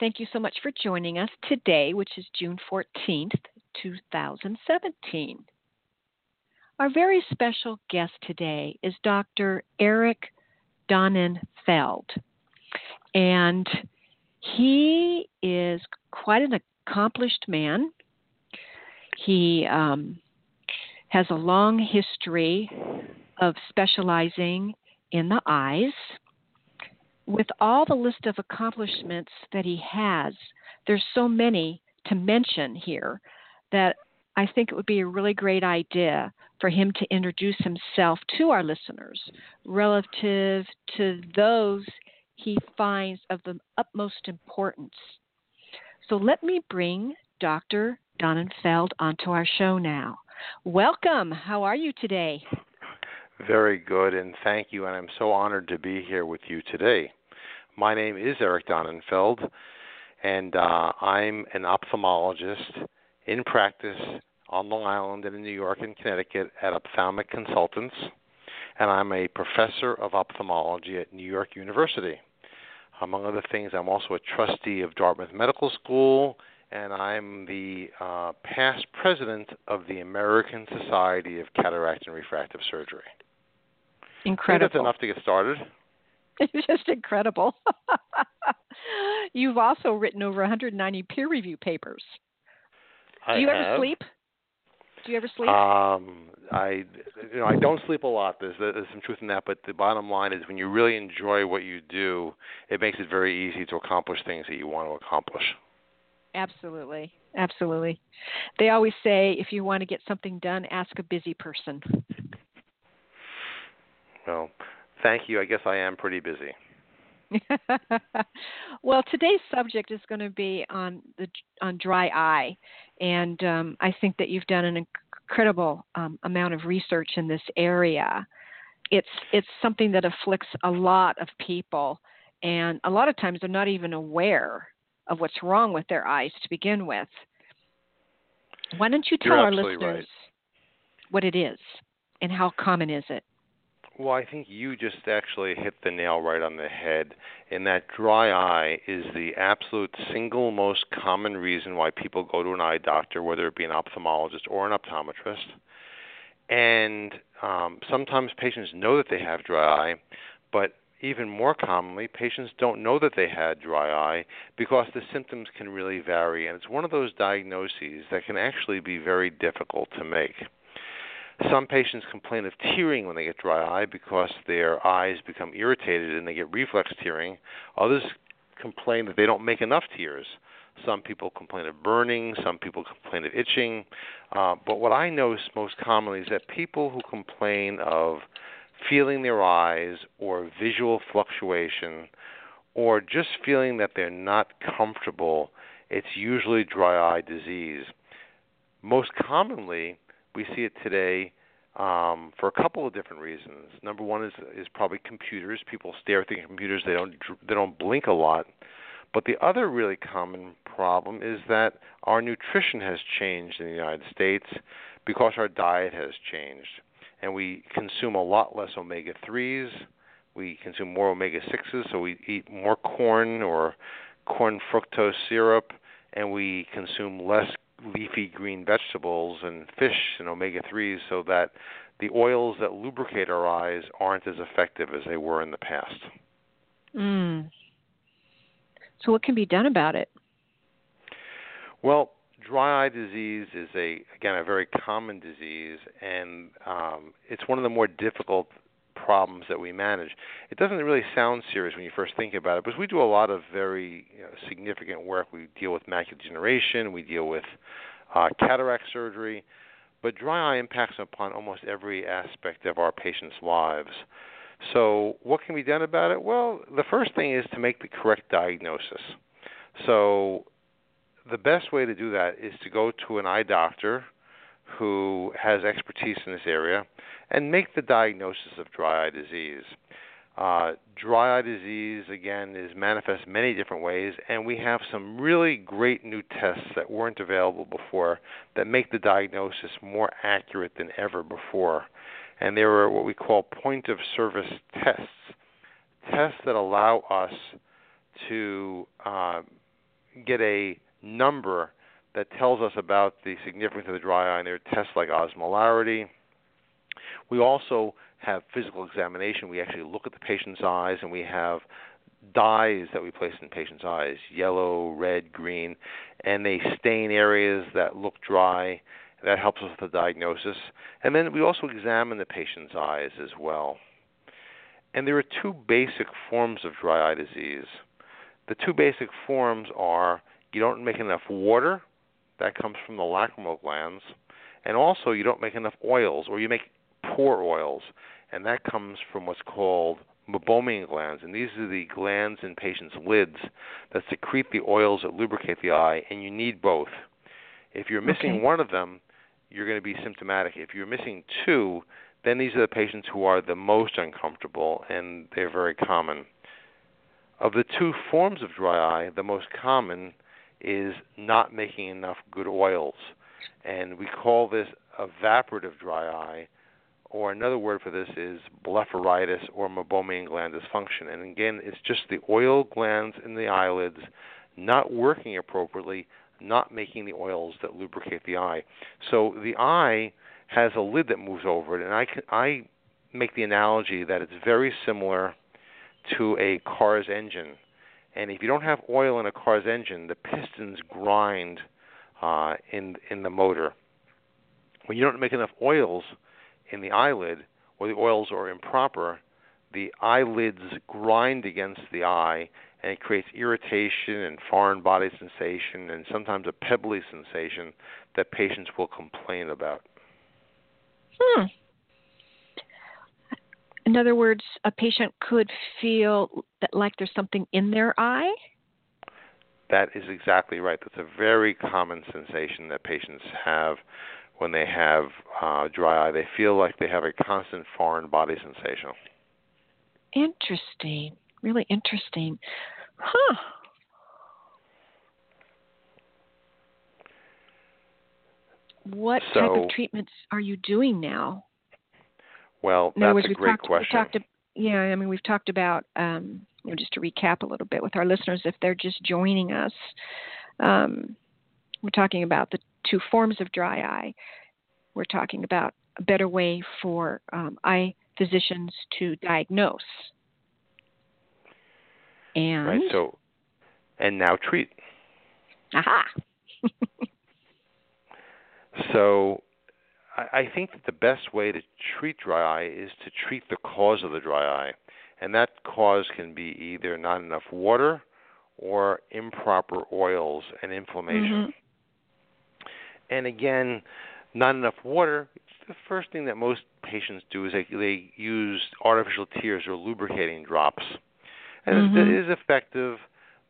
Thank you so much for joining us today, which is June 14th, 2017. Our very special guest today is Dr. Eric Donnenfeld. And he is quite an accomplished man. He um, has a long history of specializing in the eyes with all the list of accomplishments that he has, there's so many to mention here that I think it would be a really great idea for him to introduce himself to our listeners relative to those he finds of the utmost importance. So let me bring Dr. Donnenfeld onto our show now. Welcome. How are you today? Very good, and thank you. And I'm so honored to be here with you today. My name is Eric Donnenfeld, and uh, I'm an ophthalmologist in practice on Long Island and in New York and Connecticut at Ophthalmic Consultants, and I'm a professor of ophthalmology at New York University. Among other things, I'm also a trustee of Dartmouth Medical School, and I'm the uh, past president of the American Society of Cataract and Refractive Surgery. Incredible. that's enough to get started. It's just incredible. You've also written over 190 peer review papers. I Do you have. ever sleep? Do you ever sleep? Um, I, you know, I don't sleep a lot. There's, there's some truth in that, but the bottom line is when you really enjoy what you do, it makes it very easy to accomplish things that you want to accomplish. Absolutely. Absolutely. They always say if you want to get something done, ask a busy person. Well, thank you. I guess I am pretty busy. well, today's subject is going to be on the on dry eye, and um, I think that you've done an incredible um, amount of research in this area. It's it's something that afflicts a lot of people, and a lot of times they're not even aware of what's wrong with their eyes to begin with. Why don't you tell You're our listeners right. what it is and how common is it? Well, I think you just actually hit the nail right on the head. In that dry eye is the absolute single most common reason why people go to an eye doctor, whether it be an ophthalmologist or an optometrist. And um, sometimes patients know that they have dry eye, but even more commonly, patients don't know that they had dry eye because the symptoms can really vary. And it's one of those diagnoses that can actually be very difficult to make. Some patients complain of tearing when they get dry eye because their eyes become irritated and they get reflex tearing. Others complain that they don't make enough tears. Some people complain of burning, some people complain of itching. Uh, but what I know most commonly is that people who complain of feeling their eyes or visual fluctuation or just feeling that they're not comfortable, it's usually dry eye disease. Most commonly, we see it today um, for a couple of different reasons. Number one is is probably computers. People stare at the computers; they don't they don't blink a lot. But the other really common problem is that our nutrition has changed in the United States because our diet has changed, and we consume a lot less omega threes. We consume more omega sixes, so we eat more corn or corn fructose syrup, and we consume less leafy green vegetables and fish and omega 3s so that the oils that lubricate our eyes aren't as effective as they were in the past. Mm. So, what can be done about it? Well, dry eye disease is a again a very common disease, and um, it's one of the more difficult problems that we manage. It doesn't really sound serious when you first think about it, because we do a lot of very you know, significant work. We deal with macular degeneration, we deal with uh, cataract surgery, but dry eye impacts upon almost every aspect of our patients' lives. So, what can be done about it? Well, the first thing is to make the correct diagnosis. So, the best way to do that is to go to an eye doctor who has expertise in this area and make the diagnosis of dry eye disease. Uh, dry eye disease, again, is manifest many different ways, and we have some really great new tests that weren't available before that make the diagnosis more accurate than ever before. And there are what we call point of service tests, tests that allow us to uh, get a number that tells us about the significance of the dry eye. And there are tests like osmolarity. We also have physical examination. We actually look at the patient's eyes, and we have dyes that we place in patients' eyes yellow, red, green and they stain areas that look dry. That helps us with the diagnosis. And then we also examine the patient's eyes as well. And there are two basic forms of dry eye disease. The two basic forms are you don't make enough water, that comes from the lacrimal glands, and also you don't make enough oils, or you make poor oils, and that comes from what's called meibomian glands, and these are the glands in patients' lids that secrete the oils that lubricate the eye, and you need both. If you're missing okay. one of them, you're going to be symptomatic. If you're missing two, then these are the patients who are the most uncomfortable, and they're very common. Of the two forms of dry eye, the most common is not making enough good oils. And we call this evaporative dry eye, or another word for this is blepharitis or meibomian gland dysfunction. And again, it's just the oil glands in the eyelids not working appropriately, not making the oils that lubricate the eye. So the eye has a lid that moves over it, and I, can, I make the analogy that it's very similar to a car's engine and if you don't have oil in a car's engine, the pistons grind uh, in in the motor. When you don't make enough oils in the eyelid, or the oils are improper, the eyelids grind against the eye, and it creates irritation and foreign body sensation, and sometimes a pebbly sensation that patients will complain about. Hmm. In other words, a patient could feel that like there's something in their eye. That is exactly right. That's a very common sensation that patients have when they have uh, dry eye. They feel like they have a constant foreign body sensation. Interesting. Really interesting. Huh. What so, type of treatments are you doing now? Well, that's words, a great talked, question. Talked, yeah, I mean, we've talked about, um, you know, just to recap a little bit with our listeners, if they're just joining us, um, we're talking about the two forms of dry eye. We're talking about a better way for um, eye physicians to diagnose. And right. So, and now treat. aha. So, I think that the best way to treat dry eye is to treat the cause of the dry eye. And that cause can be either not enough water or improper oils and inflammation. Mm-hmm. And again, not enough water. The first thing that most patients do is they, they use artificial tears or lubricating drops. And mm-hmm. it is effective,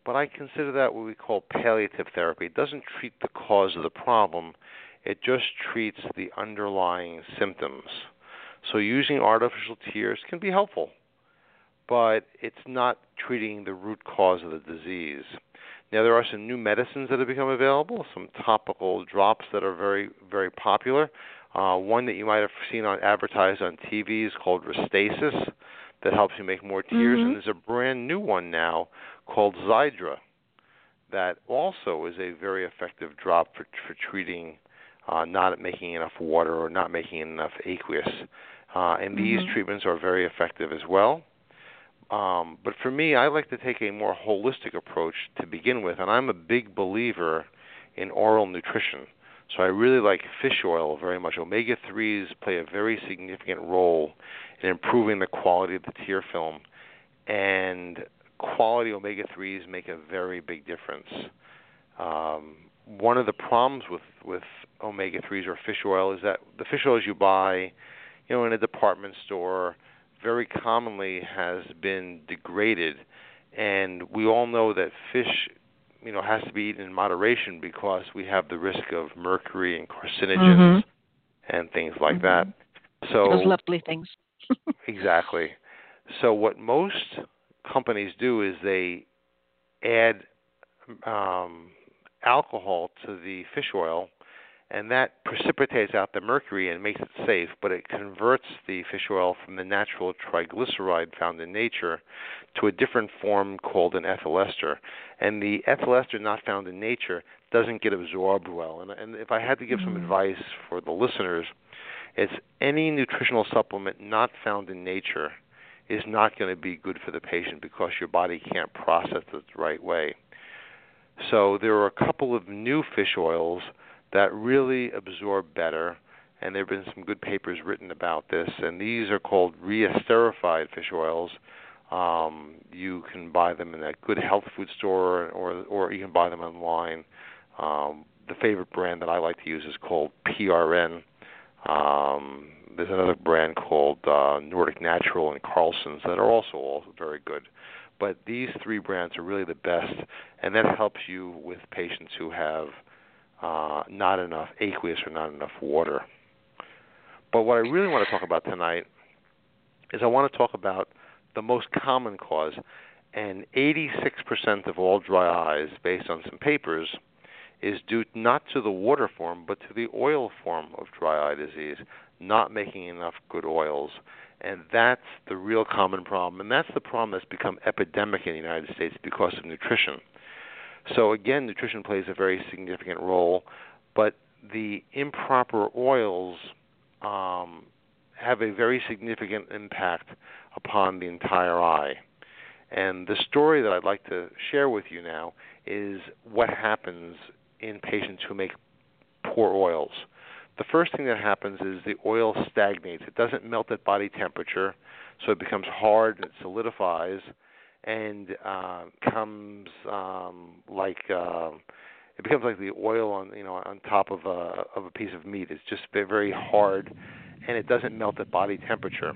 but I consider that what we call palliative therapy. It doesn't treat the cause of the problem, it just treats the underlying symptoms. So using artificial tears can be helpful, but it's not treating the root cause of the disease. Now there are some new medicines that have become available, some topical drops that are very very popular. Uh, one that you might have seen on advertised on TV is called Restasis, that helps you make more tears, mm-hmm. and there's a brand new one now called Xiidra, that also is a very effective drop for for treating uh, not making enough water or not making enough aqueous. Uh, and mm-hmm. these treatments are very effective as well. Um, but for me, I like to take a more holistic approach to begin with, and I'm a big believer in oral nutrition. So I really like fish oil very much. Omega 3s play a very significant role in improving the quality of the tear film, and quality omega 3s make a very big difference. Um, one of the problems with with omega 3s or fish oil is that the fish oils you buy, you know, in a department store, very commonly has been degraded, and we all know that fish you know has to be eaten in moderation because we have the risk of mercury and carcinogens mm-hmm. and things like mm-hmm. that. So those lovely things. exactly. So what most companies do is they add um, alcohol to the fish oil and that precipitates out the mercury and makes it safe, but it converts the fish oil from the natural triglyceride found in nature to a different form called an ethyl ester. And the ethyl ester not found in nature doesn't get absorbed well. And, and if I had to give some mm. advice for the listeners, it's any nutritional supplement not found in nature is not going to be good for the patient because your body can't process it the right way. So there are a couple of new fish oils that really absorb better. And there have been some good papers written about this. And these are called re-esterified fish oils. Um, you can buy them in a good health food store, or or you can buy them online. Um, the favorite brand that I like to use is called PRN. Um, there's another brand called uh, Nordic Natural and Carlson's that are also also very good. But these three brands are really the best, and that helps you with patients who have uh, not enough aqueous or not enough water. But what I really want to talk about tonight is I want to talk about the most common cause, and 86% of all dry eyes, based on some papers, is due not to the water form but to the oil form of dry eye disease, not making enough good oils. And that's the real common problem, and that's the problem that's become epidemic in the United States because of nutrition. So again, nutrition plays a very significant role, but the improper oils um, have a very significant impact upon the entire eye. And the story that I'd like to share with you now is what happens in patients who make poor oils. The first thing that happens is the oil stagnates. It doesn't melt at body temperature, so it becomes hard and it solidifies and uh, comes um, like uh, it becomes like the oil on you know on top of a of a piece of meat. It's just very hard, and it doesn't melt at body temperature.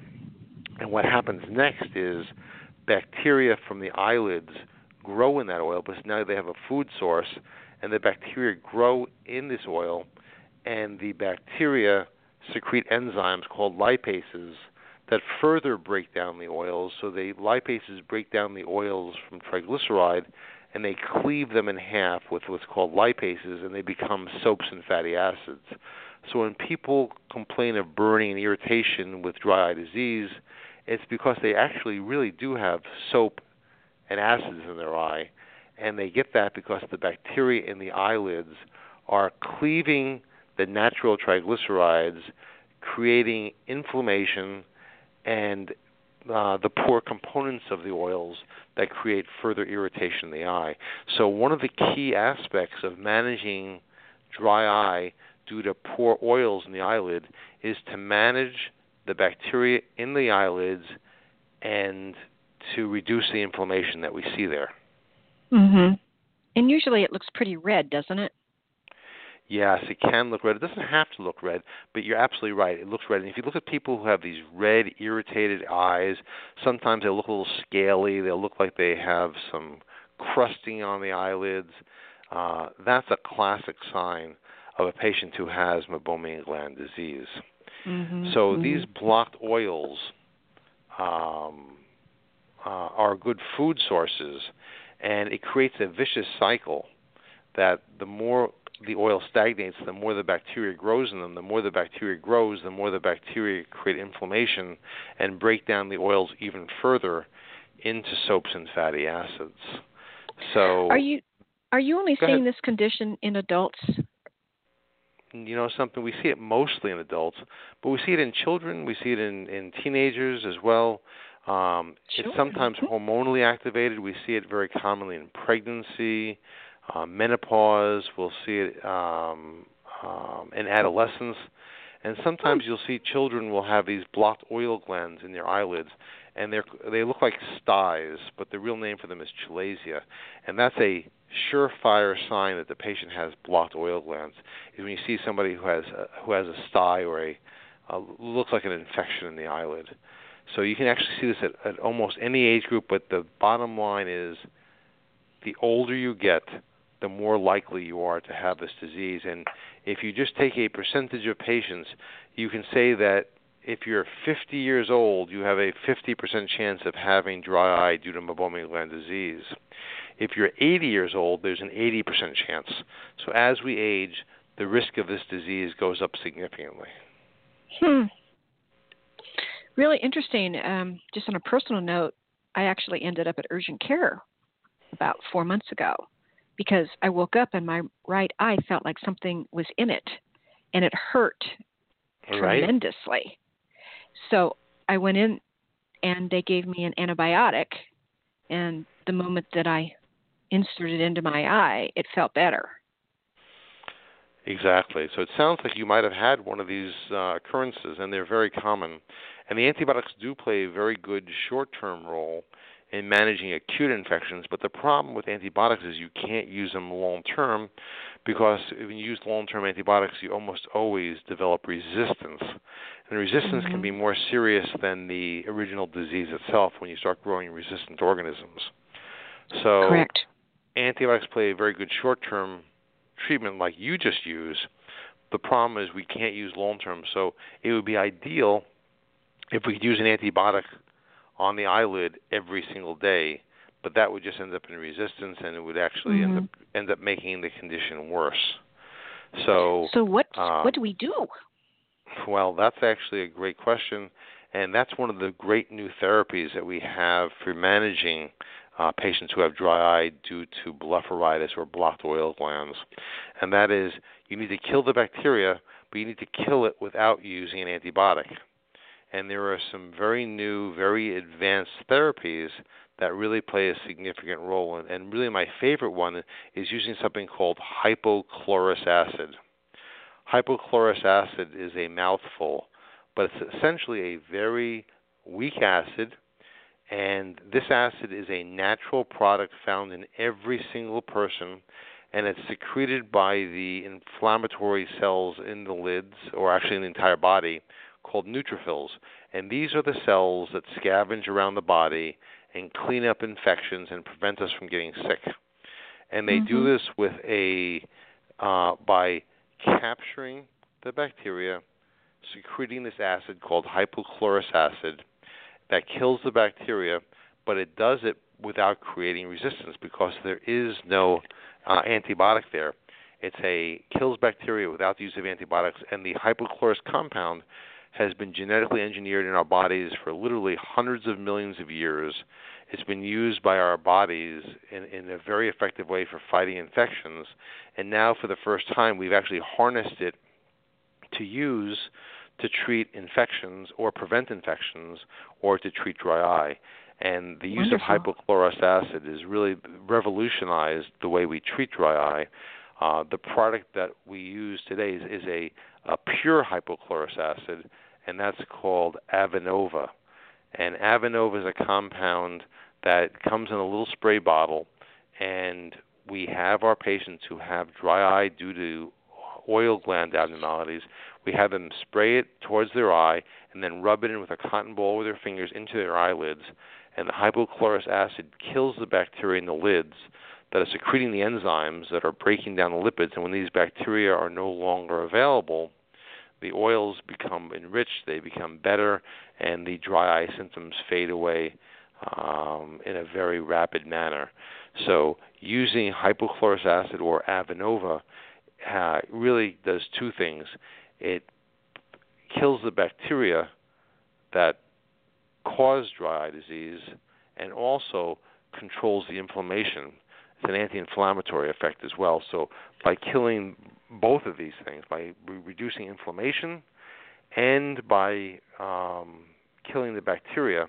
And what happens next is bacteria from the eyelids grow in that oil because now they have a food source, and the bacteria grow in this oil, and the bacteria secrete enzymes called lipases that further break down the oils. So the lipases break down the oils from triglyceride and they cleave them in half with what's called lipases and they become soaps and fatty acids. So when people complain of burning and irritation with dry eye disease, it's because they actually really do have soap and acids in their eye and they get that because the bacteria in the eyelids are cleaving the natural triglycerides creating inflammation and uh, the poor components of the oils that create further irritation in the eye. So, one of the key aspects of managing dry eye due to poor oils in the eyelid is to manage the bacteria in the eyelids and to reduce the inflammation that we see there. Mhm. And usually it looks pretty red, doesn't it? Yes, it can look red. It doesn't have to look red, but you're absolutely right. It looks red. And if you look at people who have these red, irritated eyes, sometimes they look a little scaly. They'll look like they have some crusting on the eyelids. Uh, that's a classic sign of a patient who has meibomian gland disease. Mm-hmm, so mm-hmm. these blocked oils um, uh, are good food sources, and it creates a vicious cycle that the more the oil stagnates, the more the bacteria grows in them. The more the bacteria grows, the more the bacteria create inflammation and break down the oils even further into soaps and fatty acids. So Are you are you only seeing ahead. this condition in adults? You know something we see it mostly in adults, but we see it in children, we see it in in teenagers as well. Um, sure. It's sometimes hormonally activated. We see it very commonly in pregnancy. Uh, menopause. We'll see it um, um, in adolescence, and sometimes you'll see children will have these blocked oil glands in their eyelids, and they they look like styes, but the real name for them is chalazia, and that's a surefire sign that the patient has blocked oil glands. Is when you see somebody who has a, who has a sty or a uh, looks like an infection in the eyelid. So you can actually see this at, at almost any age group, but the bottom line is the older you get, the more likely you are to have this disease. And if you just take a percentage of patients, you can say that if you're 50 years old, you have a 50% chance of having dry eye due to meibomian gland disease. If you're 80 years old, there's an 80% chance. So as we age, the risk of this disease goes up significantly. Hmm. Really interesting. Um, just on a personal note, I actually ended up at urgent care about four months ago because I woke up and my right eye felt like something was in it and it hurt right. tremendously. So I went in and they gave me an antibiotic and the moment that I inserted into my eye, it felt better. Exactly. So it sounds like you might have had one of these uh, occurrences, and they're very common. And the antibiotics do play a very good short term role in managing acute infections, but the problem with antibiotics is you can't use them long term because when you use long term antibiotics, you almost always develop resistance. And resistance mm-hmm. can be more serious than the original disease itself when you start growing resistant organisms. So, Correct. antibiotics play a very good short term treatment like you just use. The problem is we can't use long term. So, it would be ideal if we could use an antibiotic on the eyelid every single day, but that would just end up in resistance, and it would actually mm-hmm. end up end up making the condition worse. So, so what um, what do we do? Well, that's actually a great question, and that's one of the great new therapies that we have for managing uh, patients who have dry eye due to blepharitis or blocked oil glands, and that is you need to kill the bacteria, but you need to kill it without using an antibiotic and there are some very new, very advanced therapies that really play a significant role. And, and really, my favorite one is using something called hypochlorous acid. Hypochlorous acid is a mouthful, but it's essentially a very weak acid. And this acid is a natural product found in every single person, and it's secreted by the inflammatory cells in the lids, or actually in the entire body, called neutrophils, and these are the cells that scavenge around the body and clean up infections and prevent us from getting sick. And they mm-hmm. do this with a uh, by capturing the bacteria, secreting this acid called hypochlorous acid that kills the bacteria, but it does it without creating resistance because there is no uh, antibiotic there. It's a kills bacteria without the use of antibiotics, and the hypochlorous compound has been genetically engineered in our bodies for literally hundreds of millions of years. It's been used by our bodies in, in a very effective way for fighting infections. And now, for the first time, we've actually harnessed it to use to treat infections or prevent infections or to treat dry eye. And the use Wonderful. of hypochlorous acid has really revolutionized the way we treat dry eye. Uh, the product that we use today is, is a, a pure hypochlorous acid and that's called Avenova. And Avenova is a compound that comes in a little spray bottle, and we have our patients who have dry eye due to oil gland abnormalities. We have them spray it towards their eye and then rub it in with a cotton ball with their fingers into their eyelids. And the hypochlorous acid kills the bacteria in the lids that are secreting the enzymes that are breaking down the lipids. And when these bacteria are no longer available, the oils become enriched, they become better, and the dry eye symptoms fade away um, in a very rapid manner. So, using hypochlorous acid or Avenova uh, really does two things. It kills the bacteria that cause dry eye disease and also controls the inflammation. It's an anti inflammatory effect as well. So, by killing both of these things by re- reducing inflammation and by um, killing the bacteria,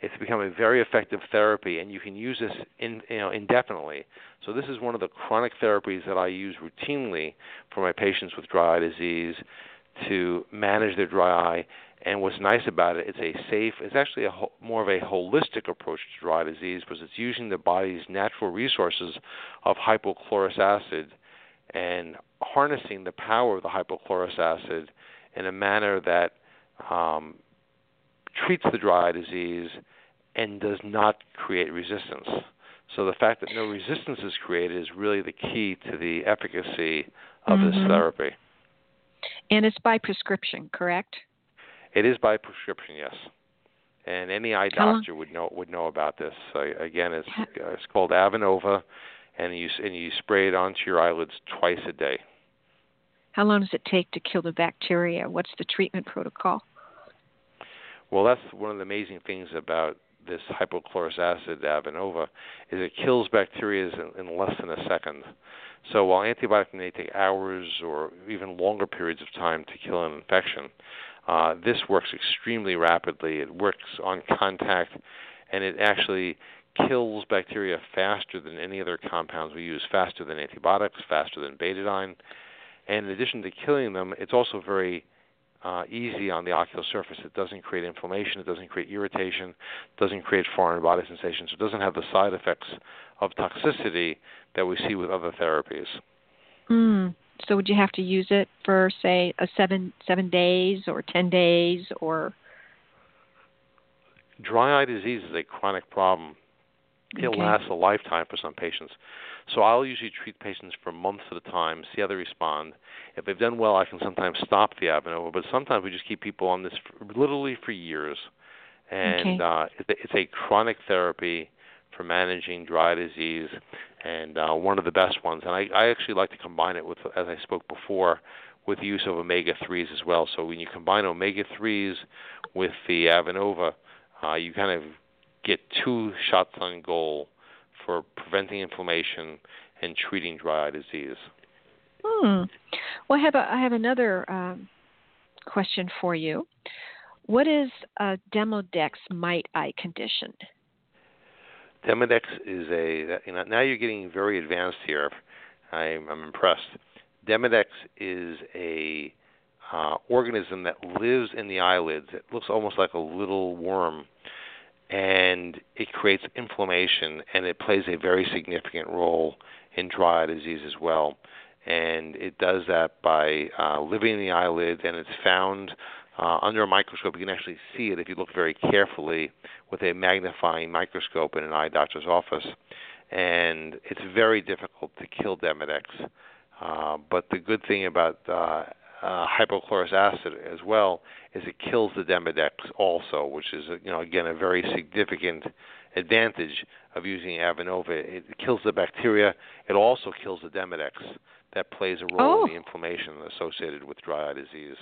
It's become a very effective therapy, and you can use this in, you know, indefinitely. So this is one of the chronic therapies that I use routinely for my patients with dry eye disease to manage their dry eye. And what's nice about it, it's a safe, it's actually a more of a holistic approach to dry eye disease because it's using the body's natural resources of hypochlorous acid and harnessing the power of the hypochlorous acid in a manner that um, treats the dry eye disease and does not create resistance. So the fact that no resistance is created is really the key to the efficacy of mm-hmm. this therapy. And it's by prescription, correct? It is by prescription, yes. And any eye doctor would know would know about this. So again, it's uh, it's called Avenova, and you and you spray it onto your eyelids twice a day. How long does it take to kill the bacteria? What's the treatment protocol? Well, that's one of the amazing things about this hypochlorous acid Avenova is it kills bacteria in, in less than a second. So while antibiotics may take hours or even longer periods of time to kill an infection, uh, this works extremely rapidly. It works on contact, and it actually kills bacteria faster than any other compounds we use, faster than antibiotics, faster than betadine. And in addition to killing them, it's also very uh, easy on the ocular surface. It doesn't create inflammation. It doesn't create irritation. It doesn't create foreign body sensations. It doesn't have the side effects of toxicity that we see with other therapies. Mm. So would you have to use it for say a seven seven days or ten days or? Dry eye disease is a chronic problem. It lasts a lifetime for some patients. So I'll usually treat patients for months at a time, see how they respond. If they've done well, I can sometimes stop the Avenova, but sometimes we just keep people on this for, literally for years. And okay. uh, it's a chronic therapy for managing dry disease, and uh, one of the best ones. And I, I actually like to combine it with, as I spoke before, with the use of omega 3s as well. So when you combine omega 3s with the Avenova, uh, you kind of get two shots on goal for preventing inflammation and treating dry eye disease. Hmm. Well, I have a, I have another um, question for you. What is a Demodex mite eye condition? Demodex is a you know, now you're getting very advanced here. I'm, I'm impressed. Demodex is a uh, organism that lives in the eyelids. It looks almost like a little worm, and it creates inflammation, and it plays a very significant role in dry eye disease as well. And it does that by uh, living in the eyelid, and it's found uh, under a microscope. You can actually see it if you look very carefully with a magnifying microscope in an eye doctor's office. And it's very difficult to kill Demodex. Uh, but the good thing about uh, uh, hypochlorous acid as well is it kills the Demodex also, which is you know again a very significant advantage of using Avenova. It kills the bacteria. It also kills the Demodex that plays a role oh. in the inflammation associated with dry eye disease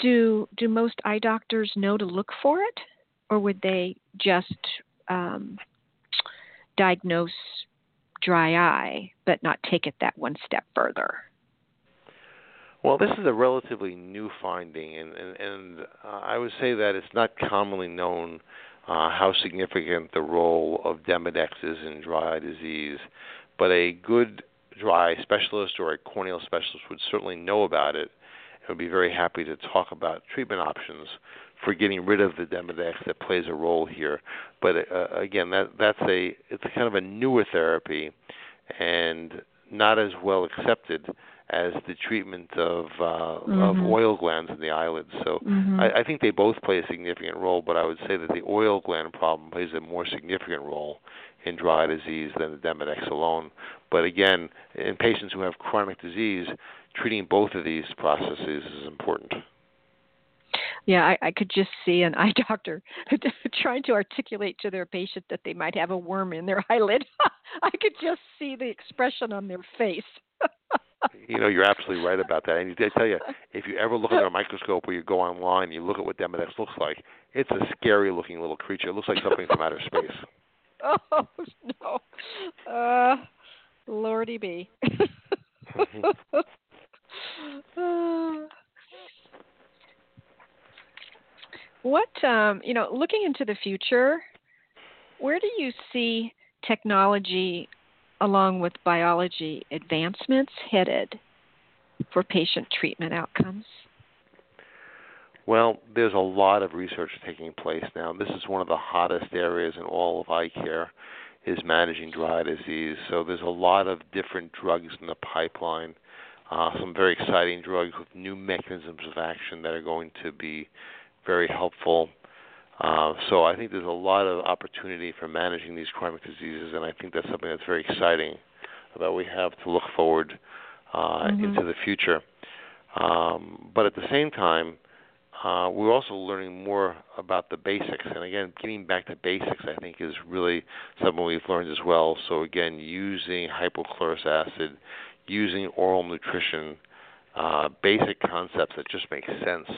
do do most eye doctors know to look for it, or would they just um, diagnose dry eye but not take it that one step further? Well, this is a relatively new finding, and and, and uh, I would say that it's not commonly known uh, how significant the role of Demodex is in dry eye disease. But a good dry eye specialist or a corneal specialist would certainly know about it and would be very happy to talk about treatment options for getting rid of the Demodex that plays a role here. But uh, again, that that's a it's kind of a newer therapy, and not as well accepted as the treatment of uh, mm-hmm. of oil glands in the eyelids. So mm-hmm. I, I think they both play a significant role, but I would say that the oil gland problem plays a more significant role in dry eye disease than the Demodex alone. But again, in patients who have chronic disease, treating both of these processes is important. Yeah, I, I could just see an eye doctor trying to articulate to their patient that they might have a worm in their eyelid. I could just see the expression on their face. You know, you're absolutely right about that. And I tell you, if you ever look under a microscope or you go online, and you look at what Demodex looks like. It's a scary looking little creature. It looks like something from outer space. Oh no, uh, lordy be. what um, you know, looking into the future, where do you see technology along with biology advancements headed for patient treatment outcomes? Well, there's a lot of research taking place now. This is one of the hottest areas in all of eye care is managing dry disease. So there's a lot of different drugs in the pipeline. Uh, some very exciting drugs with new mechanisms of action that are going to be very helpful. Uh, so I think there's a lot of opportunity for managing these chronic diseases, and I think that's something that's very exciting that we have to look forward uh, mm-hmm. into the future. Um, but at the same time, uh, we're also learning more about the basics. And again, getting back to basics, I think, is really something we've learned as well. So again, using hypochlorous acid, using oral nutrition, uh, basic concepts that just make sense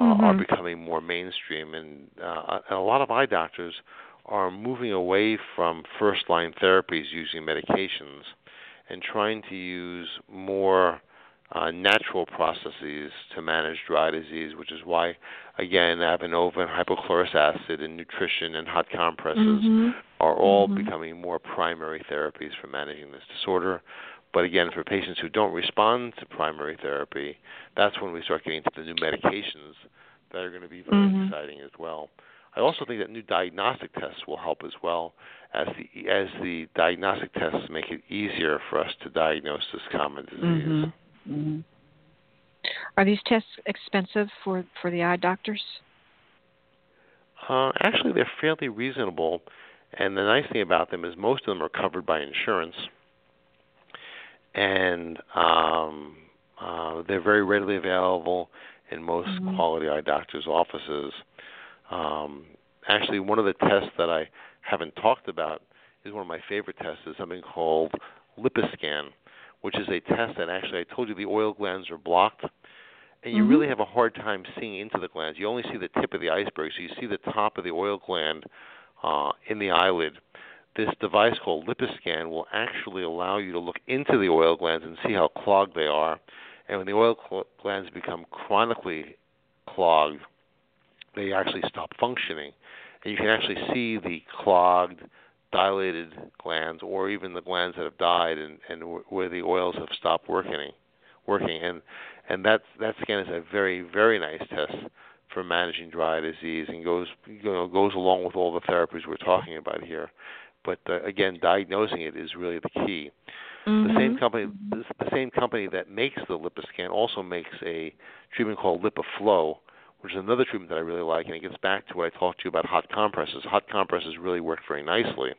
uh, mm-hmm. are becoming more mainstream. And, uh, and a lot of eye doctors are moving away from first line therapies using medications and trying to use more uh, natural processes to manage dry disease, which is why, again, Avenova and hypochlorous acid and nutrition and hot compresses mm-hmm. are all mm-hmm. becoming more primary therapies for managing this disorder. But again, for patients who don't respond to primary therapy, that's when we start getting to the new medications that are going to be very mm-hmm. exciting as well. I also think that new diagnostic tests will help as well, as the as the diagnostic tests make it easier for us to diagnose this common disease. Mm-hmm. Mm-hmm. Are these tests expensive for for the eye doctors? Uh, actually, they're fairly reasonable, and the nice thing about them is most of them are covered by insurance, and um, uh, they're very readily available in most mm-hmm. quality eye doctors' offices. Um, actually, one of the tests that I haven't talked about is one of my favorite tests. is something called LipiScan which is a test that actually I told you the oil glands are blocked, and you mm-hmm. really have a hard time seeing into the glands. You only see the tip of the iceberg, so you see the top of the oil gland uh, in the eyelid. This device called LipiScan will actually allow you to look into the oil glands and see how clogged they are. And when the oil cl- glands become chronically clogged, they actually stop functioning. And you can actually see the clogged dilated glands or even the glands that have died and, and where the oils have stopped working working and and that that scan is a very very nice test for managing dry disease and goes you know goes along with all the therapies we're talking about here but uh, again diagnosing it is really the key mm-hmm. the same company the same company that makes the LipiScan also makes a treatment called LipiFlow which is another treatment that I really like, and it gets back to what I talked to you about hot compresses. Hot compresses really work very nicely.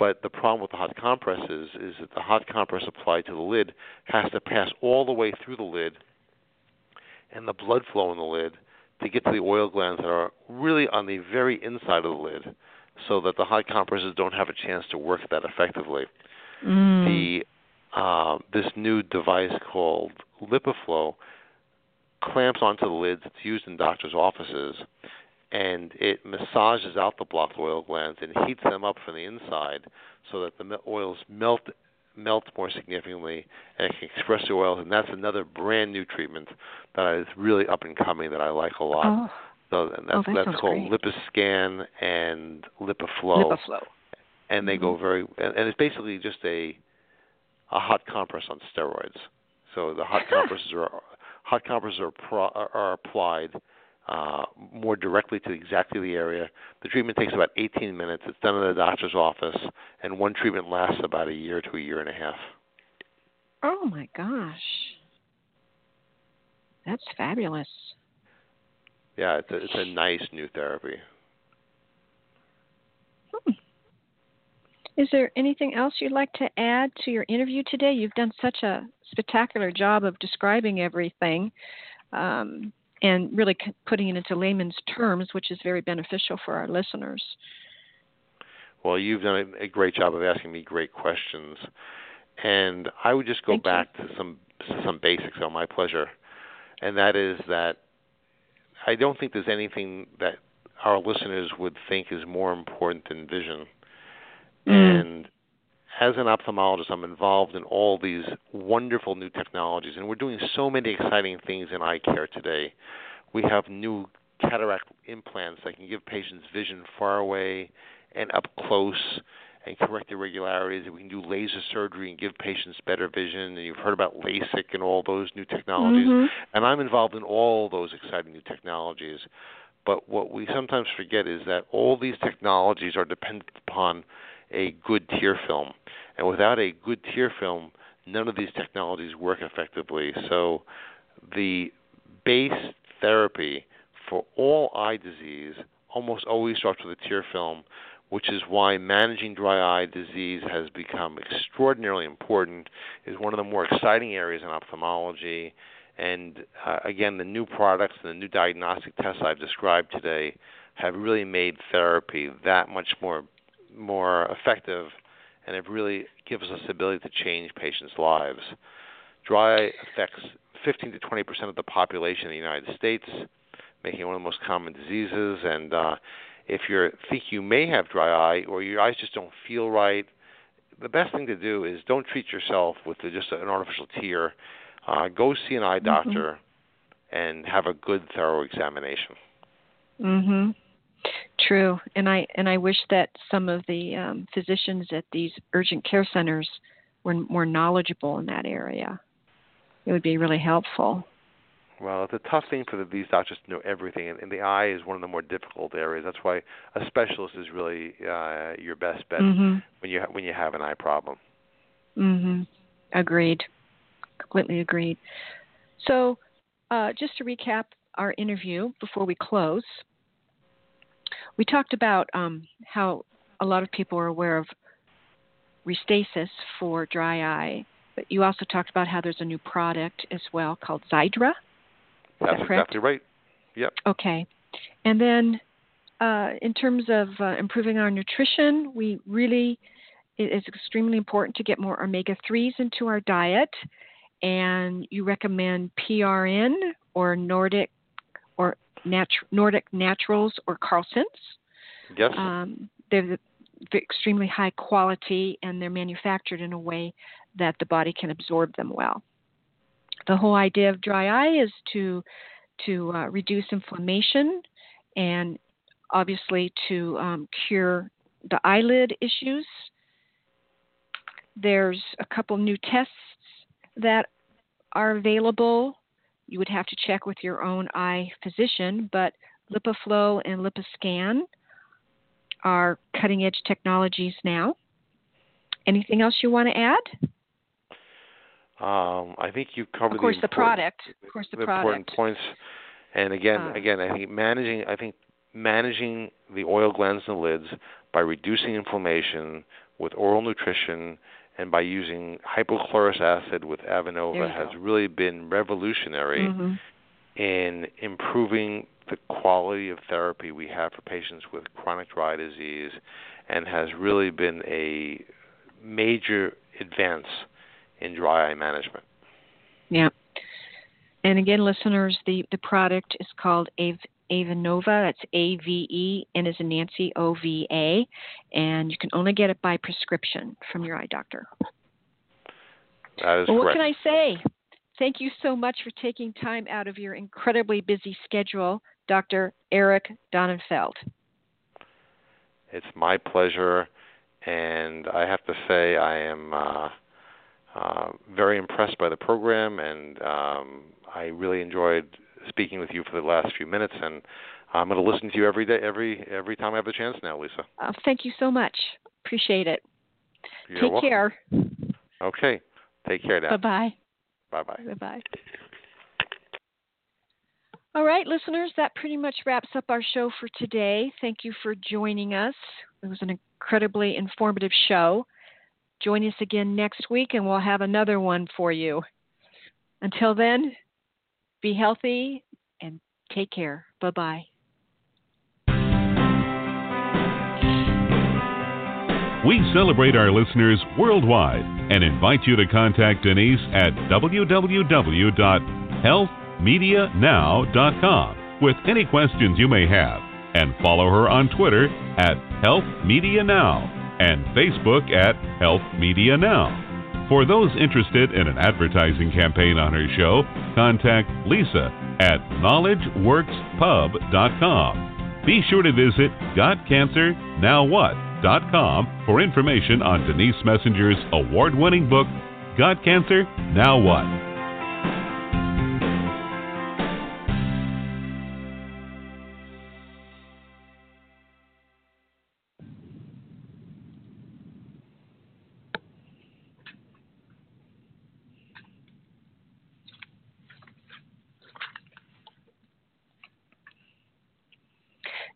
But the problem with the hot compresses is that the hot compress applied to the lid has to pass all the way through the lid and the blood flow in the lid to get to the oil glands that are really on the very inside of the lid so that the hot compresses don't have a chance to work that effectively. Mm. The uh, this new device called LipiFlow clamps onto the lids. It's used in doctors' offices, and it massages out the blocked oil glands and heats them up from the inside so that the oils melt melt more significantly and it can express the oils. And that's another brand new treatment that is really up and coming that I like a lot. Oh. So that's, oh, that that's called great. LipiScan and LipiFlow. LipiFlow. And they mm-hmm. go very, and, and it's basically just a a hot compress on steroids. So the hot compresses are hot compresses are, pro, are applied uh, more directly to exactly the area. The treatment takes about 18 minutes. It's done in the doctor's office, and one treatment lasts about a year to a year and a half. Oh my gosh, that's fabulous. Yeah, it's a, it's a nice new therapy. Hmm. Is there anything else you'd like to add to your interview today? You've done such a spectacular job of describing everything um, and really putting it into layman's terms, which is very beneficial for our listeners. Well, you've done a great job of asking me great questions, and I would just go Thank back you. to some some basics. On my pleasure, and that is that I don't think there's anything that our listeners would think is more important than vision. Mm. And as an ophthalmologist, I'm involved in all these wonderful new technologies, and we're doing so many exciting things in eye care today. We have new cataract implants that can give patients vision far away and up close and correct irregularities. We can do laser surgery and give patients better vision. And you've heard about LASIK and all those new technologies. Mhm. And I'm involved in all those exciting new technologies. But what we sometimes forget is that all these technologies are dependent upon a good tear film. And without a good tear film, none of these technologies work effectively. So the base therapy for all eye disease almost always starts with a tear film, which is why managing dry eye disease has become extraordinarily important, is one of the more exciting areas in ophthalmology. And uh, again, the new products and the new diagnostic tests I've described today have really made therapy that much more more effective, and it really gives us the ability to change patients' lives. Dry eye affects 15 to 20 percent of the population in the United States, making it one of the most common diseases. And uh, if you think you may have dry eye or your eyes just don't feel right, the best thing to do is don't treat yourself with just an artificial tear. Uh, go see an eye Mhm. doctor and have a good, thorough examination. Mhm. True, and I and I wish that some of the um, physicians at these urgent care centers were more knowledgeable in that area. It would be really helpful. Well, it's a tough thing for the, these doctors to know everything, and, and the eye is one of the more difficult areas. That's why a specialist is really uh, your best bet Mhm. when you ha- when you have an eye problem. Mhm. Agreed. Completely agreed. So, uh, just to recap our interview before we close, we talked about um, how a lot of people are aware of Restasis for dry eye, but you also talked about how there's a new product as well called Xiidra. That's exactly right. Yep. Okay. And then uh, in terms of uh, improving our nutrition, we really, it is extremely important to get more omega 3s into our diet. And you recommend PRN or Nordic or nat- Nordic Naturals or Carlson's. Yes. Um, they're the, they're extremely high quality and they're manufactured in a way that the body can absorb them well. The whole idea of dry eye is to to uh, reduce inflammation and obviously to um, cure the eyelid issues. There's a couple new tests that are available. You would have to check with your own eye physician, but LipiFlow and LipiScan are cutting edge technologies now. Anything else you want to add? Um, I think you covered Of course, the, the product. Of course, the, the important points. And again, Uh, again, I think managing, I think managing the oil glands and lids by reducing inflammation with oral nutrition and by using hypochlorous acid with Avenova has go. really been revolutionary Mhm. in improving the quality of therapy we have for patients with chronic dry disease and has really been a major advance in dry eye management. Yeah. And again, listeners, the, the product is called Ave, Avenova. That's and as a Nancy O V A, and you can only get it by prescription from your eye doctor. That is Well, what can I say? Thank you so much for taking time out of your incredibly busy schedule, Dr. Eric Donnenfeld. It's my pleasure, and I have to say I am uh, uh, very impressed by the program, and um, I really enjoyed speaking with you for the last few minutes. And I'm going to listen to you every day, every every time I have the chance now, Lisa. Uh, thank you so much. Appreciate it. You're Take welcome. care. Okay. Take care now. Bye bye. Bye bye. Bye bye. All right, listeners, that pretty much wraps up our show for today. Thank you for joining us. It was an incredibly informative show. Join us again next week and we'll have another one for you. Until then, be healthy and take care. Bye bye. We celebrate our listeners worldwide and invite you to contact Denise at www.healthmedianow.com with any questions you may have and follow her on Twitter at Health Media Now and Facebook at Health Media Now. For those interested in an advertising campaign on her show, contact Lisa at knowledgeworkspub.com. Be sure to visit GotCancerNowWhat.com for information on Denise Messenger's award winning book, Got Cancer? Now What?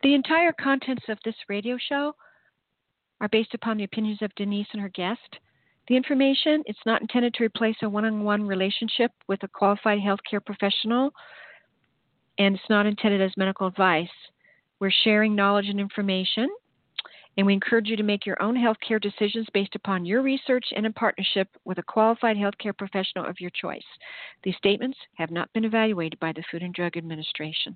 The entire contents of this radio show are based upon the opinions of Denise and her guest. The information, it's not intended to replace a one on one relationship with a qualified healthcare professional, and it's not intended as medical advice. We're sharing knowledge and information, and we encourage you to make your own healthcare decisions based upon your research and in partnership with a qualified healthcare professional of your choice. These statements have not been evaluated by the Food and Drug Administration.